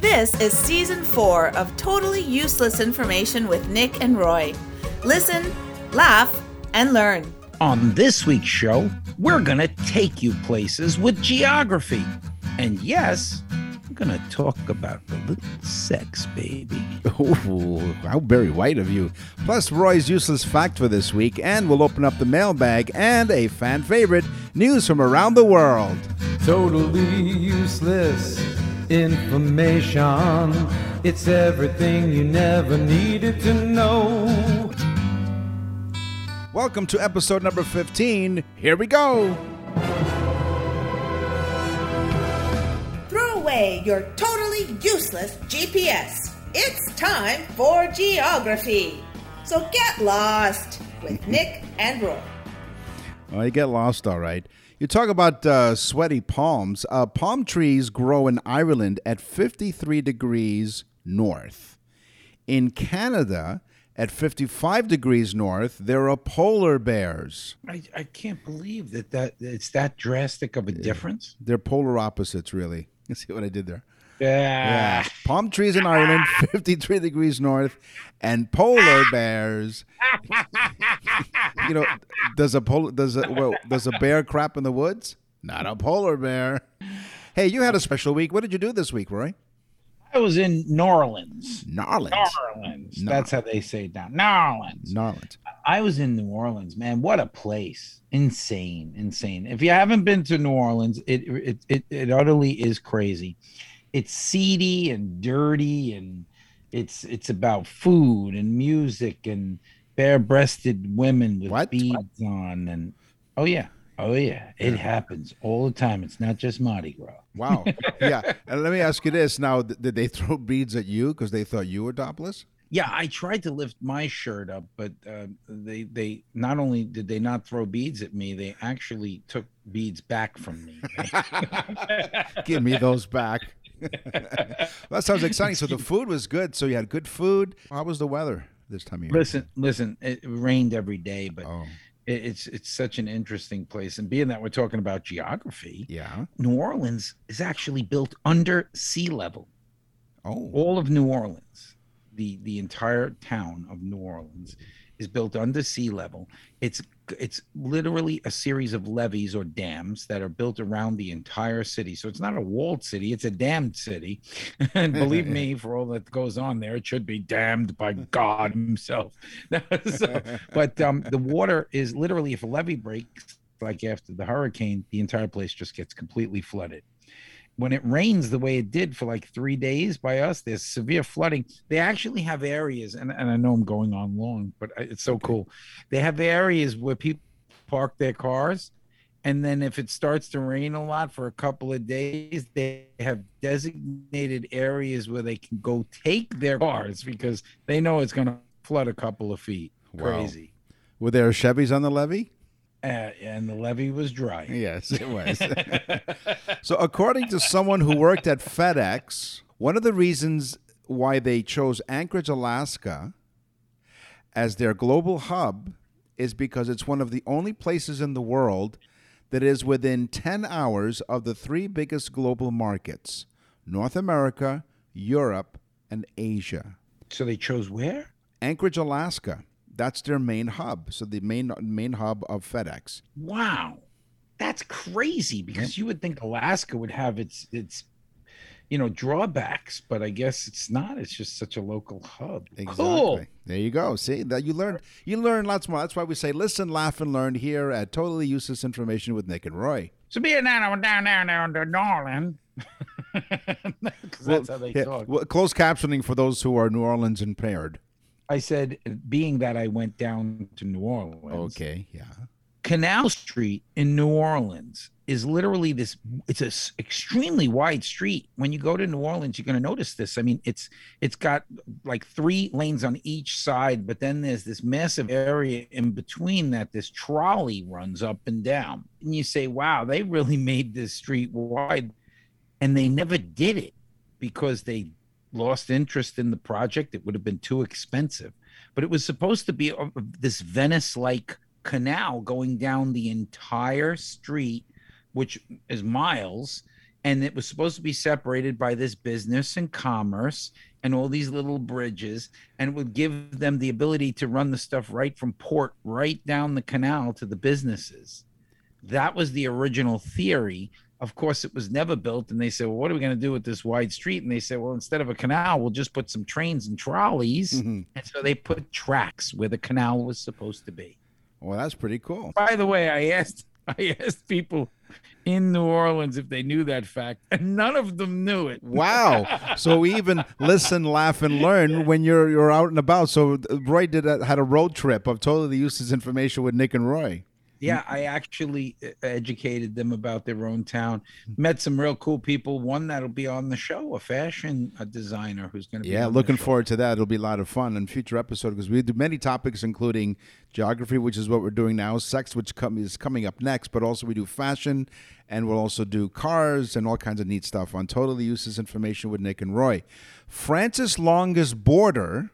This is season four of Totally Useless Information with Nick and Roy. Listen, laugh, and learn. On this week's show, we're going to take you places with geography. And yes, I'm going to talk about a little sex, baby. Ooh, how very white of you. Plus, Roy's useless fact for this week, and we'll open up the mailbag and a fan favorite news from around the world. Totally useless information. It's everything you never needed to know. Welcome to episode number 15. Here we go. Throw away your totally useless GPS. It's time for geography. So get lost with Nick and Roy. Oh, you get lost, all right. You talk about uh, sweaty palms. Uh, palm trees grow in Ireland at 53 degrees north. In Canada, at 55 degrees north, there are polar bears. I, I can't believe that, that it's that drastic of a difference. They're polar opposites, really. You see what I did there? Yeah. Yeah. Palm trees in Ireland, 53 degrees north, and polar bears. you know, does a pol- does a well, does a bear crap in the woods? Not a polar bear. Hey, you had a special week. What did you do this week, Roy? I was in New Orleans. New Orleans. New Orleans. That's how they say it down. New Orleans. New Orleans. I was in New Orleans, man. What a place! Insane, insane. If you haven't been to New Orleans, it it it, it utterly is crazy. It's seedy and dirty, and it's it's about food and music and bare-breasted women with What? beads on, and oh yeah, oh yeah, it happens all the time. It's not just Mardi Gras. Wow. yeah. And let me ask you this: Now, did they throw beads at you because they thought you were topless? Yeah, I tried to lift my shirt up, but uh, they they not only did they not throw beads at me, they actually took beads back from me. Give me those back. that sounds exciting. So the food was good. So you had good food. How was the weather this time of year? listen, listen. It rained every day, but Oh, it, it's it's such an interesting place. And being that we're talking about geography, yeah. New Orleans is actually built under sea level. Oh, All of New Orleans, the the entire town of New Orleans, is built under sea level. It's it's literally a series of levees or dams that are built around the entire city. So it's not a walled city; it's a damned city. and believe me, for all that goes on there, it should be damned by God Himself. so, but um, the water is literally, if a levee breaks, like after the hurricane, the entire place just gets completely flooded when it rains the way it did for like three days by us, there's severe flooding. They actually have areas, and, and I know I'm going on long, but it's so cool. They have areas where people park their cars. And then if it starts to rain a lot for a couple of days, they have designated areas where they can go take their cars because they know it's going to flood a couple of feet. Wow. Crazy. were there Chevys on the levee? Uh, and the levee was dry. Yes, it was. so, according to someone who worked at FedEx, one of the reasons why they chose Anchorage, Alaska as their global hub is because it's one of the only places in the world that is within 10 hours of the three biggest global markets North America, Europe, and Asia. So they chose where? Anchorage, Alaska. That's their main hub. So the main main hub of FedEx. Wow, that's crazy because you would think Alaska would have its its you know drawbacks, but I guess it's not. It's just such a local hub. Exactly. Cool. There you go. See that you learn you learn lots more. That's why we say listen, laugh, and learn here at Totally Useless Information with Nick and Roy. So being that I'm down there down to Norland, 'cause that's how they Yeah, talk. well, closed captioning for those who are New Orleans impaired. I said, being that I went down to New Orleans, Okay, yeah. Canal Street in New Orleans is literally this it's a s- extremely wide street. When you go to new orleans you're going to notice this. I mean it's it's got like three lanes on each side but then there's this massive area in between that this trolley runs up and down. And you say wow they really made this street wide. And they never did it because they lost interest in the project it would have been too expensive. But it was supposed to be this venice like canal going down the entire street which is miles and it was supposed to be separated by this business and commerce and all these little bridges and would give them the ability to run the stuff right from port right down the canal to the businesses. That was the original theory of course it was never built and they said well what are we going to do with this wide street and they said well instead of a canal we'll just put some trains and trolleys Mhm. and so they put tracks where the canal was supposed to be Well, that's pretty cool. by the way, I asked I asked people in New Orleans if they knew that fact, and none of them knew it. Wow. so we even listen, laugh, and learn when you're you're out and about. So Roy did a, had a road trip of totally the useless information with Nick and Roy. Yeah, I actually uh, educated them about their own town. Met some real cool people. One that'll be on the show, a fashion uh designer who's going to be. Yeah, on the looking forward to that. It'll be a lot of fun in future episode because we do many topics, including geography, which is what we're doing now, sex, which com- is coming up next, but also we do fashion, and we'll also do cars and all kinds of neat stuff on totally useless information with Nick and Roy. France's longest border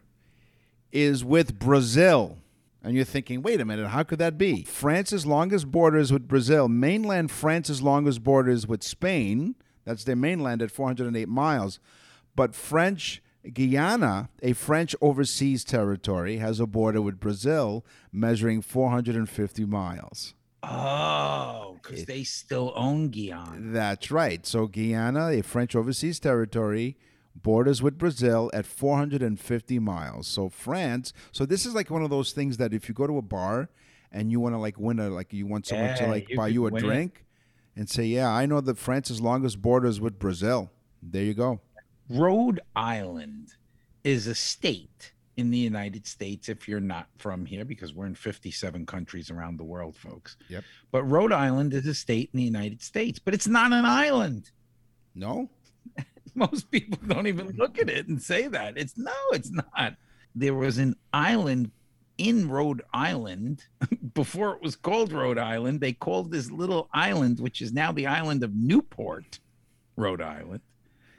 is with Brazil. And you're thinking, wait a minute, how could that be? France's longest borders with Brazil. Mainland France's longest borders with Spain. That's their mainland at 408 miles. But French Guiana, a French overseas territory, has a border with Brazil measuring 450 miles. Oh, because they still own Guiana. That's right. So Guiana, a French overseas territory, borders with Brazil at 450 miles. So France. So this is like one of those things that if you go to a bar and you want to like win a like you want someone to like you buy you a it. drink and say, "Yeah, I know that France's longest borders with Brazil." There you go. Rhode Island is a state in the United States if you're not from here, because we're in 57 countries around the world, folks. Yep. But Rhode Island is a state in the United States, but it's not an island. No? Most people don't even look at it and say that. It's no, it's not. There was an island in Rhode Island before it was called Rhode Island. They called this little island, which is now the island of Newport, Rhode Island.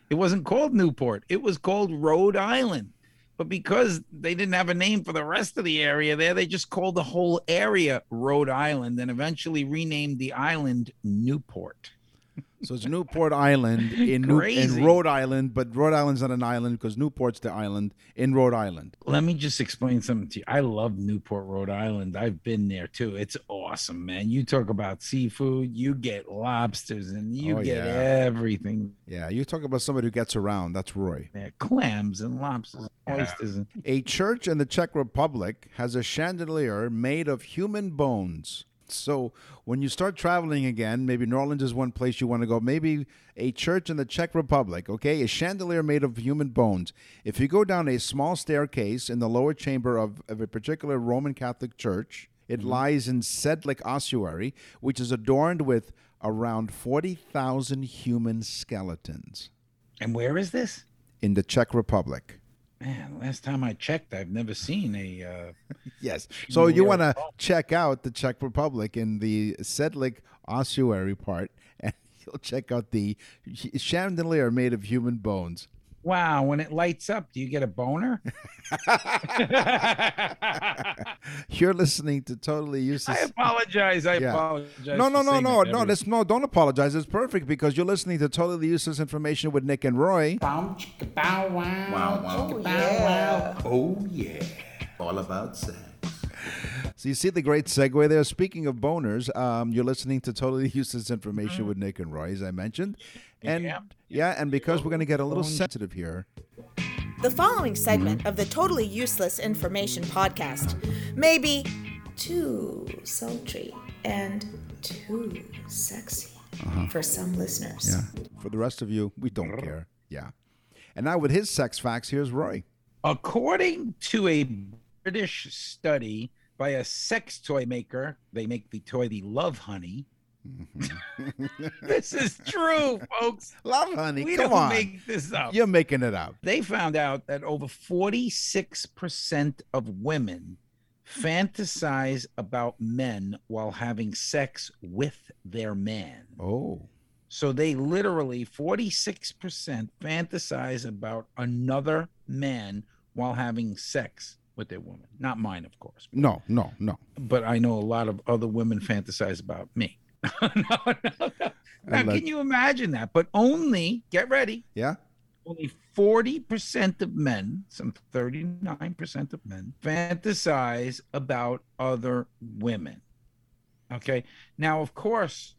It wasn't called Newport, it was called Rhode Island. But because they didn't have a name for the rest of the area there, they just called the whole area Rhode Island and eventually renamed the island Newport. So it's Newport Island in New, in Rhode Island, but Rhode Island's not an island because Newport's the island in Rhode Island. Let me just explain something to you. I love Newport, Rhode Island. I've been there too. It's awesome, man. You talk about seafood, you get lobsters and you Oh, get yeah. everything Yeah, you talk about somebody who gets around. That's Roy. there. Clams and lobsters, oysters. And, A church in the Czech Republic has a chandelier made of human bones. So when you start traveling again, maybe New Orleans is one place you want to go. Maybe a church in the Czech Republic, okay? A chandelier made of human bones. If you go down a small staircase in the lower chamber of, of a particular Roman Catholic church, it mm-hmm. lies in Sedlec ossuary, which is adorned with around 40,000 human skeletons and where is this? in the Czech Republic. Man, last time I checked, I've never seen a. Uh, Yes. So you want to check out the Czech Republic in the Sedlec ossuary part, and you'll check out the chandelier made of human bones. Wow, when it lights up, do you get a boner? You're listening to totally useless. I apologize. I Yeah. apologize. No, no, no, no, no. everyone. That's no. Don't apologize. It's perfect because you're listening to totally useless information with Nick and Roy. Bow, chicka, bow, wow. Wow, wow. chicka, bow, wow. Oh, yeah. All about sex. So you see the great segue there. Speaking of boners, um, you're listening to totally useless information mm. with Nick and Roy, as I mentioned, and Yeah. yeah, and because we're going to get a little sensitive here. The following segment mm-hmm. of the Totally Useless Information podcast may be too sultry and too sexy uh-huh. for some listeners. Yeah. For the rest of you, we don't care. Yeah. And now with his sex facts, here's Roy. According to a British study by a sex toy maker, they make the toy the Love Honey. Mm-hmm. this is true, folks. Love honey, We come on. make this up. You're making it up. They found out that over 46% of women fantasize about men while having sex with their man. Oh. So they literally 46% fantasize about another man while having sex with their woman. Not mine, of course, No, no, no. but I know a lot of other women fantasize about me. no, no, no. Now, like- can you imagine that? But only, get ready, Yeah. only 40% of men, some 39% of men, fantasize about other women. Okay. Now, of course,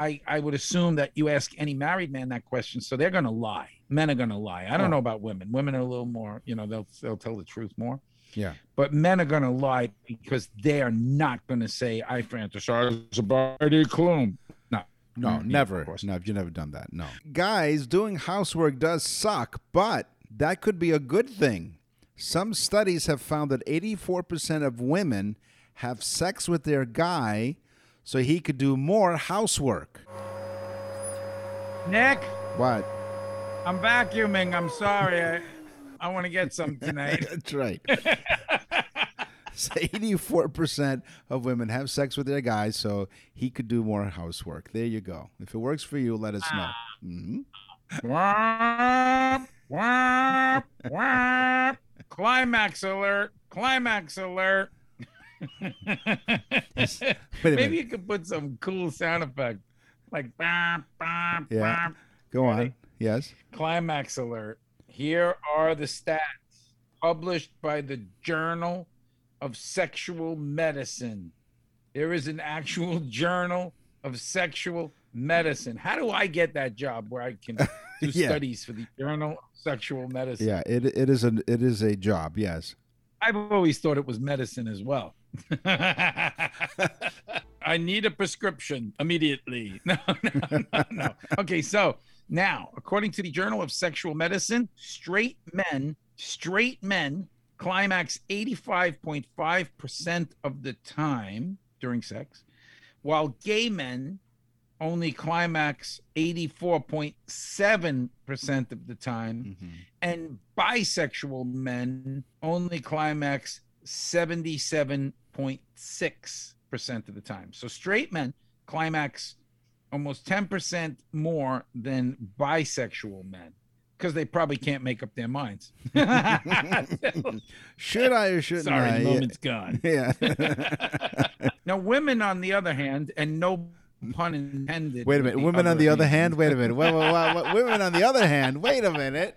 I, I would assume that you ask any married man that question, so they're going to lie. Men are going to lie. I don't Oh. know about women. Women are a little more, you know, they'll they'll tell the truth more. Yeah. But men are going to lie because they are not going to say, I fantasize about Heidi Klum. No. No, Mm, yeah, never. of course. No, you've never done that. No. Guys, doing housework does suck, but that could be a good thing. Some studies have found that 84% of women have sex with their guy so he could do more housework. Nick, What? I'm vacuuming. I'm sorry. I, want to get some tonight. That's right. So 84% of women have sex with their guys so he could do more housework. There you go. If it works for you, let us know. hmm Womp, womp, womp. Climax alert. Climax alert. Maybe you could put some cool sound effect like bop, bop, Yeah. bop. Go on. Ready? Yes. Climax alert. Here are the stats published by the Journal of Sexual Medicine. There is an actual journal of sexual medicine. How do I get that job where I can do Yeah. studies for the Journal of Sexual Medicine? Yeah, it, it is an it is a job, yes. I've always thought it was medicine as well. I need a prescription immediately. No, no, no, no. Okay, so now, according to the Journal of Sexual Medicine, straight men, straight men climax 85.5% of the time during sex, while gay men only climax 84.7% of the time mm-hmm. and bisexual men only climax 77.6% of the time. So straight men climax almost 10% more than bisexual men because they probably can't make up their minds. Should I or shouldn't Sorry, I? the moment's gone. Yeah. Now, women, on the other hand, and no pun intended. wait a minute. Women on the other hand. Wait a minute. Wait, wait, wait, wait, women on the other hand. Wait a minute.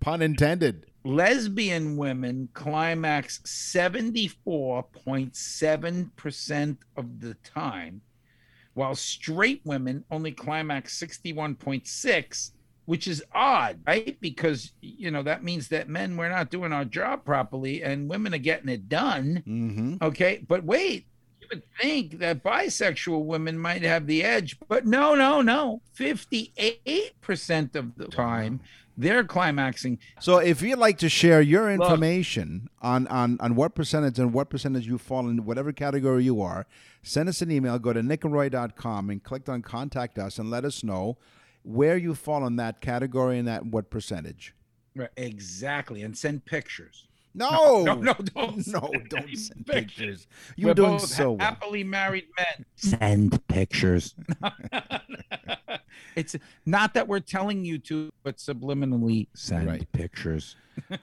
Pun intended. lesbian women climax 74.7% of the time while straight women only climax 61.6 which is odd right because you know that means that men we're not doing our job properly and women are getting it done Mm-hmm. okay but wait would think that bisexual women might have the edge but no no no 58% of the time they're climaxing So if you'd like to share your information on, on, on what percentage and what percentage you fall in whatever category you are, send us an email, go to nickandroy.com and click on contact us and let us know where you fall in that category and at what percentage. Right, exactly, and send pictures. No, no, no, don't no, send don't send pictures. pictures. You're We're doing both so well. happily married men. Send pictures. it's not that we're telling you to, but subliminally send Right. pictures.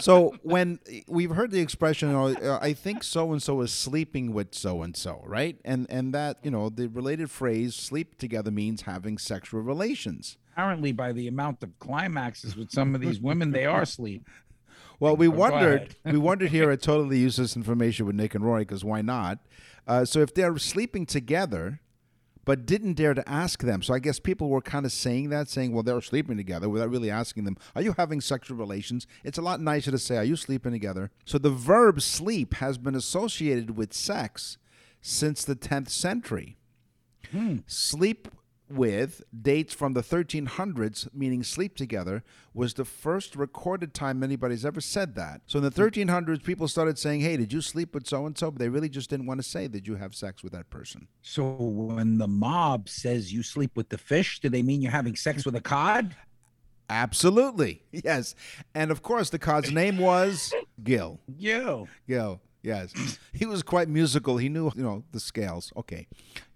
So when we've heard the expression, uh, I think so and so is sleeping with so and so, right? And and that you know the related phrase "sleep together" means having sexual relations. Apparently, by the amount of climaxes with some of these women, they are asleep. Well, we wondered we wondered here at Totally Useless Information with Nick and Roy because why not? Uh, so if they're sleeping together, but didn't dare to ask them, so I guess people were kind of saying that, saying, "Well, they're sleeping together," without really asking them, "Are you having sexual relations?" It's a lot nicer to say, "Are you sleeping together?" So the verb "sleep" has been associated with sex since the 10th century. Sleep with dates from the 1300s, meaning sleep together, was the first recorded time anybody's ever said that. So in the 1300s, people started saying, Hey, did you sleep with so and so? But they really just didn't want to say, Did you have sex with that person? So when the mob says you sleep with the fish, do they mean you're having sex with a cod? Absolutely. Yes. And of course, the cod's name was Gil. Gil. Gil. Yes. He was quite musical. He knew, you know, the scales. Okay.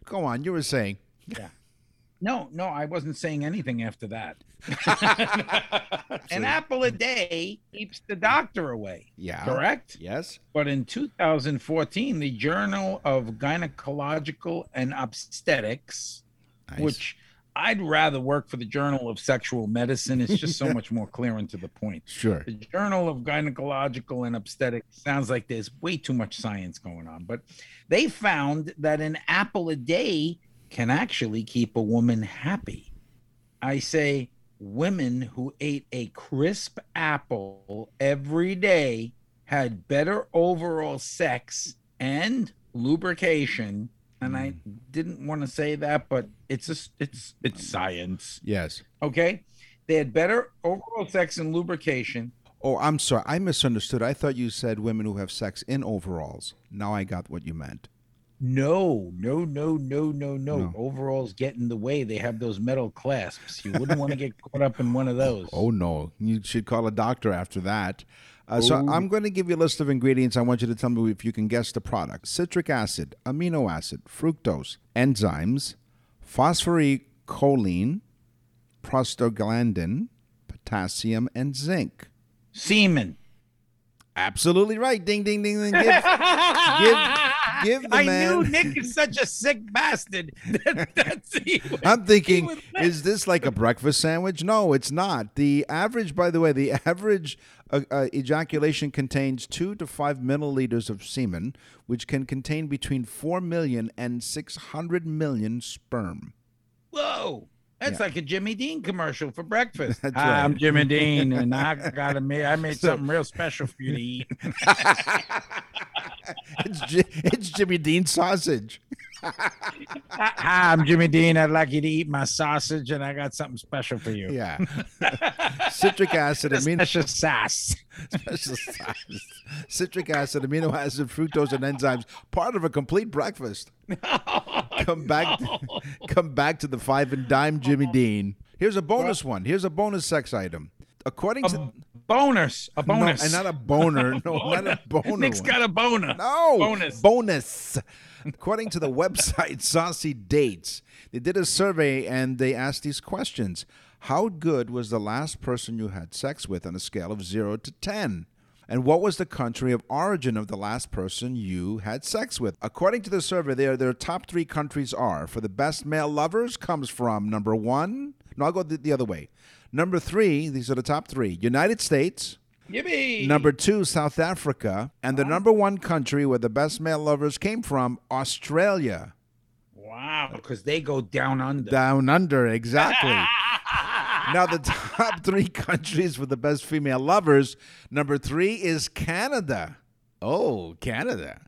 Go on. You were saying. Yeah. No, no, I wasn't saying anything after that. An apple a day keeps the doctor away. Yeah. Correct? Yes. But in 2014, the Journal of Gynecological and Obstetrics, Nice. which I'd rather work for the Journal of Sexual Medicine. It's just so much more clear and to the point. Sure. The Journal of Gynecological and Obstetrics sounds like there's way too much science going on, but they found that an apple a day can actually keep a woman happy. I say women who ate a crisp apple every day had better overall sex and lubrication. And I mm. didn't want to say that, but it's just it's it's science. Yes. Okay. They had better overall sex and lubrication. Oh, I'm sorry. I misunderstood. I thought you said women who have sex in overalls. Now I got what you meant. No, no, no, no, no, no. Overalls get in the way. They have those metal clasps. You wouldn't want to get caught up in one of those. Oh no, you should call a doctor after that. Uh, so Oh. I'm going to give you a list of ingredients. I want you to tell me if you can guess the product: citric acid, amino acid, fructose, enzymes, phosphorylcholine, prostaglandin, potassium, and zinc. Semen. Absolutely right. Ding, ding, ding, ding. Give, give, give the I man. knew Nick is such a sick bastard. That, that's he I'm thinking, is this like a breakfast sandwich? No, it's not. The average, by the way, the average uh, uh, ejaculation contains two to five milliliters of semen, which can contain between four million and six hundred million sperm. Whoa. That's like a Jimmy Dean commercial for breakfast. That's Hi, right. I'm Jimmy Dean, and I got to make I made something real special for you to eat. It's it's Jimmy Dean sausage. Hi, I'm Jimmy Dean. I'd like you to eat my sausage, and I got something special for you. Yeah, citric acid, amino Special sauce. special size. citric acid, amino acid, fructose, and enzymes, part of a complete breakfast. come back, come back to the five and dime Jimmy oh. Dean. Here's a bonus one. Here's a bonus sex item. According to Bonus. A no, bonus. and not a boner. No, not a boner. Nick's one. got a boner. No, Bonus. Bonus. According to the website Saucy Dates, they did a survey and they asked these questions: How good was the last person you had sex with on a scale of zero to ten? And what was the country of origin of the last person you had sex with? According to the survey, their their top three countries are for the best male lovers comes from number one. No, I'll go the, the other way. Number three, these are the top three: United States, Yippee. Number two, South Africa. And the number one country where the best male lovers came from, Australia. Wow, because they go down under. Down under, exactly. now, the top three countries for the best female lovers number three is Canada. Oh, Canada.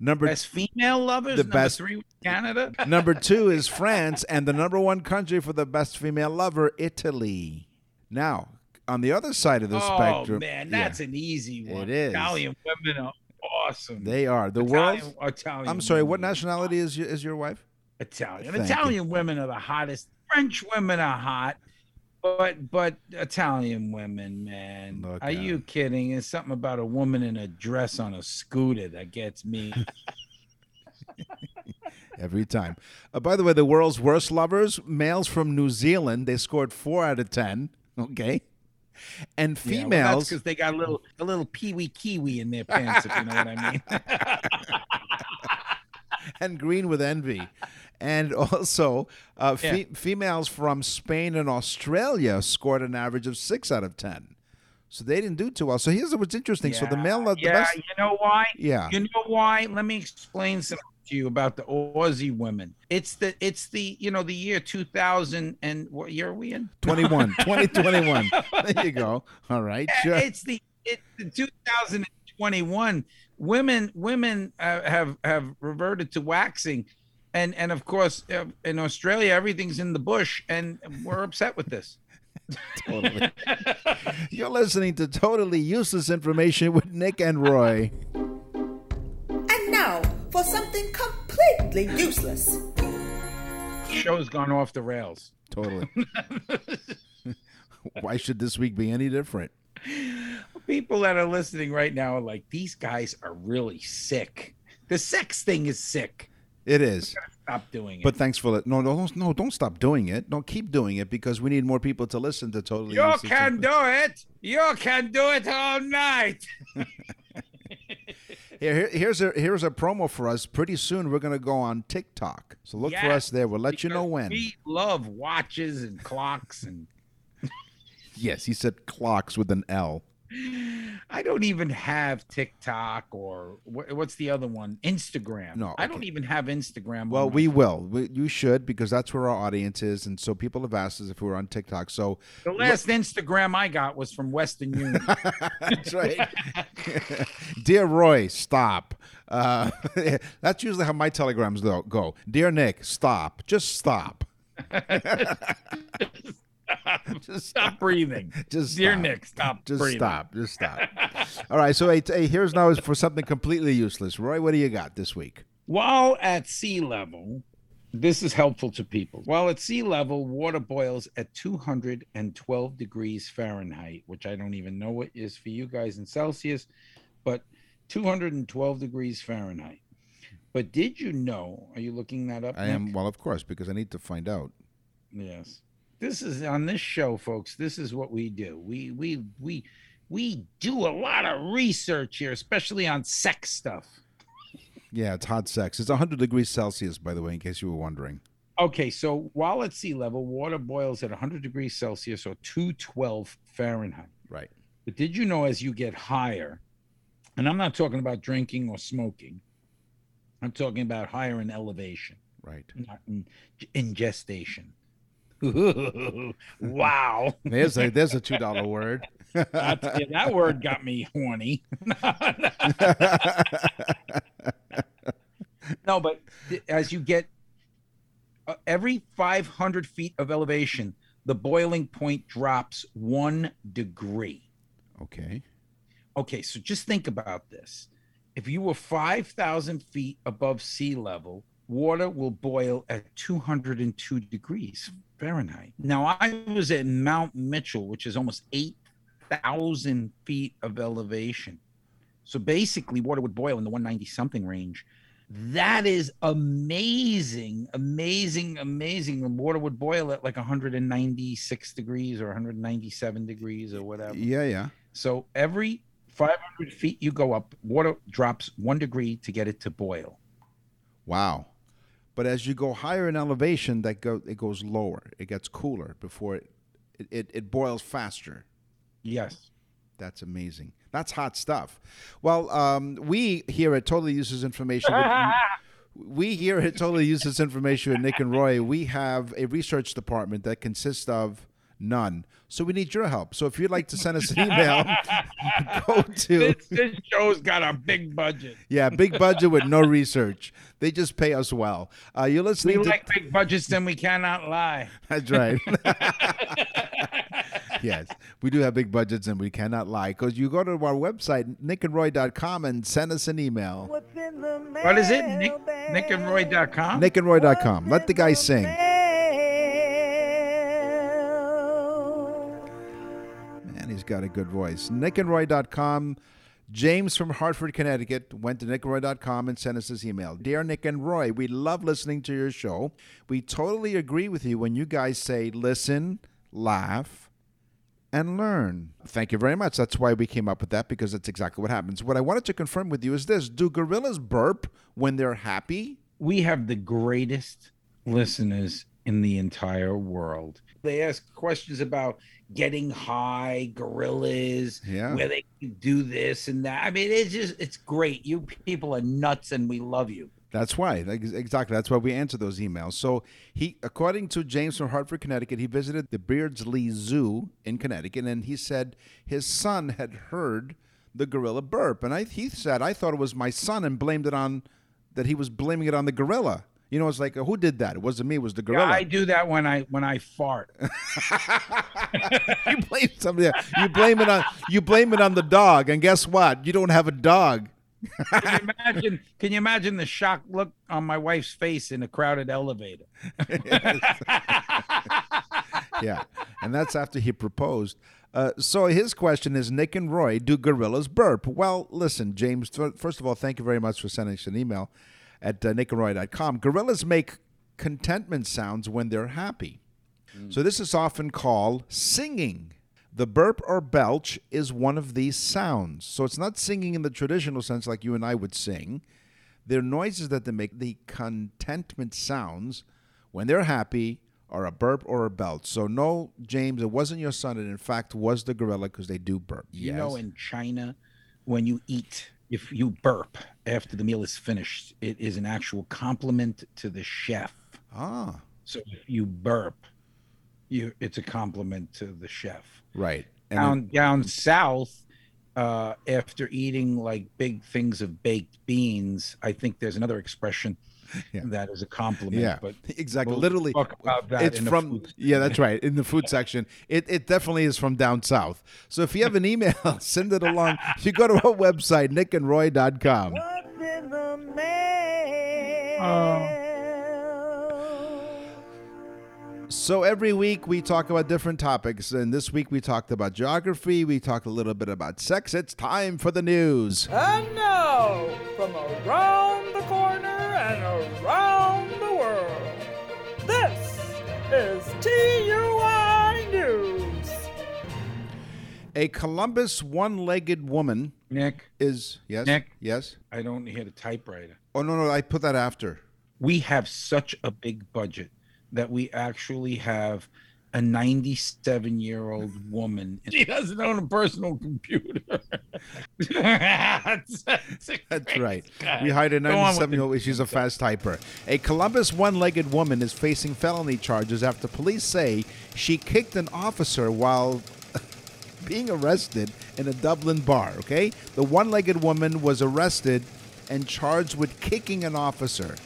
Number, Best female lovers. The number best- three, Canada. number two is France. And the number one country for the best female lover, Italy. Now, on the other side of the oh spectrum. man, yeah, that's an easy one. It is. Italian women are awesome. they are. The world. Italian I'm sorry, what nationality is your, is your wife? Italian. Thank you. Italian women are the hottest. French women are hot, but but Italian women, man, Look are at you kidding? It's something about a woman in a dress on a scooter that gets me. Every time. Uh, by the way, the world's worst lovers, males from New Zealand, they scored four out of ten. Okay, and Yeah, well, females. because they got a little a little peewee kiwi in their pants, if you know what I mean. and green with envy. And also, uh, fe- Yeah. females from Spain and Australia scored an average of six out of ten. So they didn't do too well. So here's what's interesting. so the male, the yeah, best, you know why? yeah, You know why? Let me explain something to you about the Aussie women. It's the it's the you know the year 2000 and what year are we in? 21, 2021. There you go. All right, sure. It's the it's the 2021. Women women uh, have have reverted to waxing, and and of course uh, in Australia everything's in the bush, and we're upset with this. Totally. You're listening to totally useless information with Nick and Roy. And now for something completely useless. Show's gone off the rails. Totally. Why should this week be any different? people that are listening right now are like, these guys are really sick. The sex thing is sick. It is. Stop doing it. But thanks for it. No, no, don't- no, don't stop doing it. Don't keep doing it because we need more people to listen to Totally you can do it. You can do it all night. Here, here- here's a here's a promo for us. Pretty soon we're gonna go on TikTok. So look for us there. We'll let you know when. We love watches and clocks, and Yes, he said clocks with an L. I don't even have TikTok or wh- what's the other one? Instagram. No, I don't even have Instagram. Well, we phone. will. We, you should because that's where our audience is, and so people have asked us if we were on TikTok. So The last Instagram I got was from Western Union. that's right. Dear Roy, stop. Uh, that's usually how my telegrams go. Dear Nick, stop. Just stop. Just stop breathing. Just Dear stop. Nick, stop Just breathing. stop. Just stop. All right. So hey, hey, here's now is for something completely useless. Roy, what do you got this week? While at sea level, this is helpful to people. While at sea level, water boils at 212 degrees Fahrenheit, which I don't even know what is for you guys in Celsius, but 212 degrees Fahrenheit. But did you know? Are you looking that up? I am well, of course, because I need to find out. Yes. This is on this show, folks. This is what we do. We we we we do a lot of research here, especially on sex stuff. Yeah, it's hot sex. It's 100 degrees Celsius, by the way, in case you were wondering. Okay, so while at sea level, water boils at 100 degrees Celsius or 212 Fahrenheit. Right. But did you know as you get higher, and I'm not talking about drinking or smoking, I'm talking about higher in elevation, Right. not in, in gestation. Wow. There's a there's a two dollar word. That word got me horny. no, but as you get uh, every 500 feet of elevation, the boiling point drops one degree. okay. Okay, so just think about this. If you were 5,000 feet above sea level, water will boil at 202 degrees Fahrenheit. Now, I was at Mount Mitchell, which is almost 8,000 feet of elevation. So basically, water would boil in the 190 something range. That is amazing, amazing, amazing. The water would boil at like 196 degrees or 197 degrees or whatever. Yeah, yeah. So every 500 feet you go up, water drops one degree to get it to boil. Wow. But as you go higher in elevation, that go it goes lower. It gets cooler before it it, it, it boils faster. Yes. That's amazing. That's hot stuff. Well, um, we here at Totally Uses Information. we here at Totally Uses Information with Nick and Roy. We have a research department that consists of none. So we need your help. So if you'd like to send us an email, go to This, this show's got a big budget. yeah, big budget with no research. They just pay us well. Uh, you're We to like big budgets, then we cannot lie. That's right. yes, we do have big budgets and we cannot lie because you go to our website, nickandroy.com, and send us an email. What is it? Nick, nickandroy.com? Nickandroy.com. Let the guy sing. Man, he's got a good voice. Nickandroy.com. James from Hartford, Connecticut went to nickandroy.com and sent us this email. Dear Nick and Roy, we love listening to your show. We totally agree with you when you guys say listen, laugh, and learn. Thank you very much. That's why we came up with that because that's exactly what happens. What I wanted to confirm with you is this Do gorillas burp when they're happy? we have the greatest listeners in the entire world. They ask questions about getting high, gorillas, Yeah. where they can do this and that. I mean, it's just it's great. You people are nuts, and we love you. That's why. Exactly. That's why we answer those emails. So he, according to James from Hartford, Connecticut, he visited the Beardsley Zoo in Connecticut, and he said his son had heard the gorilla burp, and I, he said I thought it was my son, and blamed it on that he was blaming it on the gorilla. You know, it's like who did that? It wasn't me. It was the gorilla. I do that when I when I fart. you blame somebody. else. You blame it on. You blame it on the dog, and guess what? You don't have a dog. Can you imagine? Can you imagine the shocked look on my wife's face in a crowded elevator? yeah, and that's after he proposed. Uh, so his question is, Nick and Roy, do gorillas burp? Well, listen, James. th- First of all, thank you very much for sending us an email at uh, nickandroy.com. Gorillas make contentment sounds when they're happy. So this is often called singing. The burp or belch is one of these sounds. So it's not singing in the traditional sense like you and I would sing. They're noises that they make. The contentment sounds when they're happy are a burp or a belch. So no, James, it wasn't your son. It in fact was the gorilla because they do burp. You know, in China, when you eat, if you burp after the meal is finished, it is an actual compliment to the chef. ah, So if you burp, you it's a compliment to the chef. right. And Down down south, uh, after eating like big things of baked beans, I think there's another expression Yeah. that is a compliment. Yeah, but exactly. we'll Literally, talk about that it's in the from. food Yeah, that's right. In the food section, it it definitely is from down south. So if you have an email, send it along. You go to our website, nickandroy.com. What's in the mail? Oh. So every week we talk about different topics, and this week we talked about geography. We talked a little bit about sex. It's time for the news. And now, from around the corner and around the world, this is TUI News. A Columbus one-legged woman Nick, is yes, Nick? yes. I don't hear the typewriter. Oh no, no, I put that after. We have such a big budget that we actually have a 97 year old woman. She doesn't own a personal computer. That's, That's right. We hired a Go on with 97 year old. She's a fast typer. A Columbus one legged woman is facing felony charges after police say she kicked an officer while being arrested in a Dublin bar. Okay? The one legged woman was arrested and charged with kicking an officer.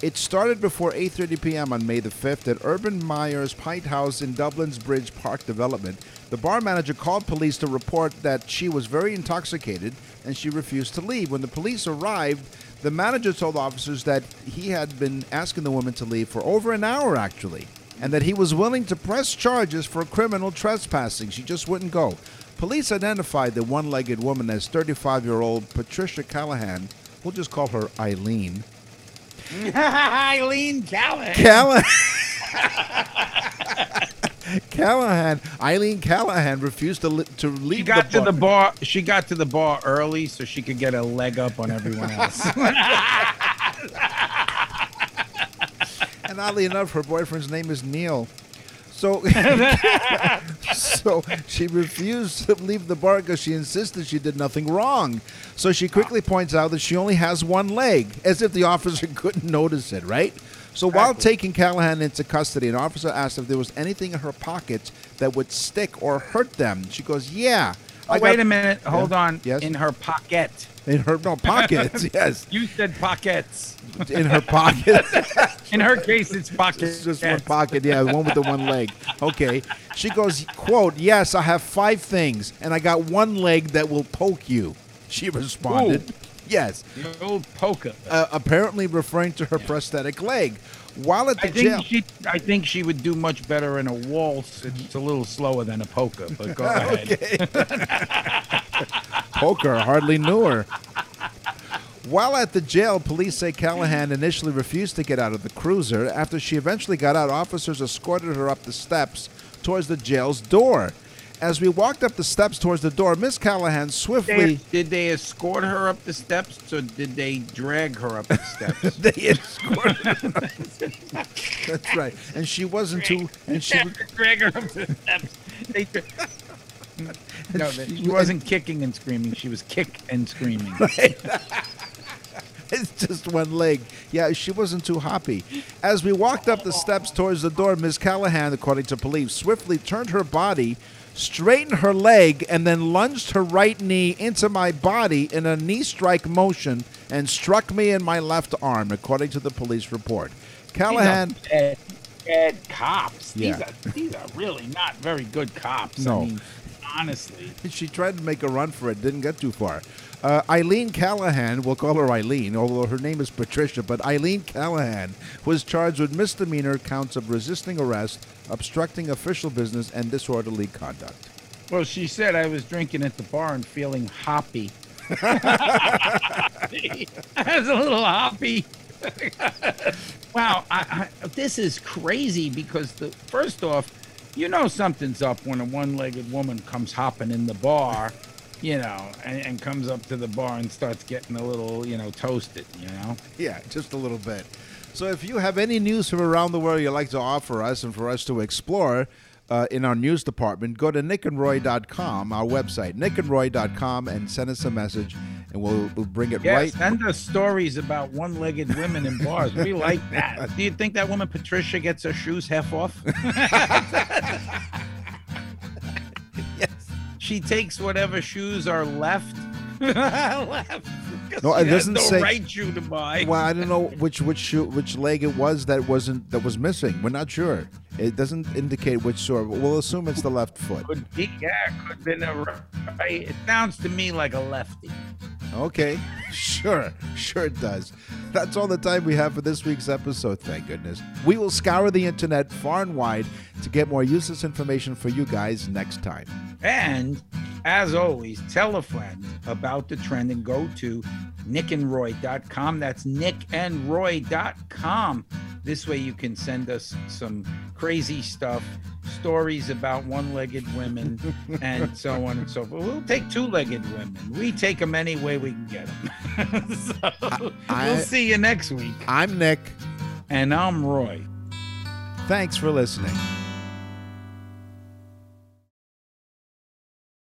It started before 8:30 p.m. on May the 5th at Urban Meyer's Pint House in Dublin's Bridge Park development. The bar manager called police to report that she was very intoxicated and she refused to leave. When the police arrived, the manager told officers that he had been asking the woman to leave for over an hour actually, and that he was willing to press charges for criminal trespassing. She just wouldn't go. Police identified the one-legged woman as 35-year-old Patricia Callahan. We'll just call her Eileen. Eileen Callahan. Callahan. Callahan, Eileen Callahan refused to li- to leave She got the to the bar. She got to the bar early so she could get a leg up on everyone else. and oddly enough, her boyfriend's name is Neil. So, so she refused to leave the bar because she insisted she did nothing wrong. So she quickly points out that she only has one leg, as if the officer couldn't notice it, right? So while taking Callahan into custody, an officer asked if there was anything in her pockets that would stick or hurt them. She goes, "Yeah." oh, I wait got- a minute. Hold Yeah. on. Yes. In her pocket. In her no pockets, yes. You said pockets. In her pocket. In her case, it's pockets. Just one pocket, yeah, the one with the one leg. Okay. She goes, quote, yes, I have five things, and I got one leg that will poke you. She responded. Ooh. Yes. The old poker. Uh, apparently referring to her prosthetic leg. While at the I think jail. she. I think she would do much better in a waltz. It's a little slower than a polka, but go ahead. Poker hardly knew her. While at the jail, police say Callahan initially refused to get out of the cruiser. After she eventually got out, officers escorted her up the steps towards the jail's door. As we walked up the steps towards the door, Miss Callahan swiftly. did they escort her up the steps, or did they drag her up the steps? they escorted her. That's right. And she wasn't too. And she. drag her up the steps. They dra- no, she wasn't kicking and screaming. She was kick and screaming. It's just one leg. Yeah, she wasn't too happy. As we walked up the steps towards the door, Miss Callahan, according to police, swiftly turned her body, straightened her leg, and then lunged her right knee into my body in a knee strike motion and struck me in my left arm, according to the police report. Callahan. These are bad, bad cops. These are these are really not very good cops. No. I mean, honestly. She tried to make a run for it, didn't get too far. Uh, Eileen Callahan, we'll call her Eileen, although her name is Patricia, but Eileen Callahan was charged with misdemeanor counts of resisting arrest, obstructing official business, and disorderly conduct. Well, she said I was drinking at the bar and feeling hoppy. I was a little hoppy. wow, I, I, this is crazy because the first off, you know something's up when a one-legged woman comes hopping in the bar, you know, and, and comes up to the bar and starts getting a little, you know, toasted, you know. Yeah, just a little bit. So if you have any news from around the world you'd like to offer us and for us to explore uh, in our news department, go to nickandroy.com, our website, nickandroy.com, and send us a message, and we'll, we'll bring it Yeah, right. send us stories about one-legged women in bars. We like that. Do you think that woman Patricia gets her shoes half off? Yes. She takes whatever shoes are left. left. No, it doesn't no say- right shoe to buy. Well, I don't know which which shoe, which leg it was that wasn't that was missing. We're not sure. It doesn't indicate which sort. We'll assume it's the left foot. Could be, yeah, could have been a right. It sounds to me like a lefty. Okay, sure, sure it does. That's all the time we have for this week's episode, thank goodness. We will scour the internet far and wide to get more useless information for you guys next time. And as always, tell a friend about the trend and go to nickandroy.com. That's nickandroy.com. This way you can send us some crazy stuff, stories about one legged women, and so on and so forth. We'll take two legged women. We take them any way we can get them. so I- we'll see you next week. I'm Nick. And I'm Roy. Thanks for listening.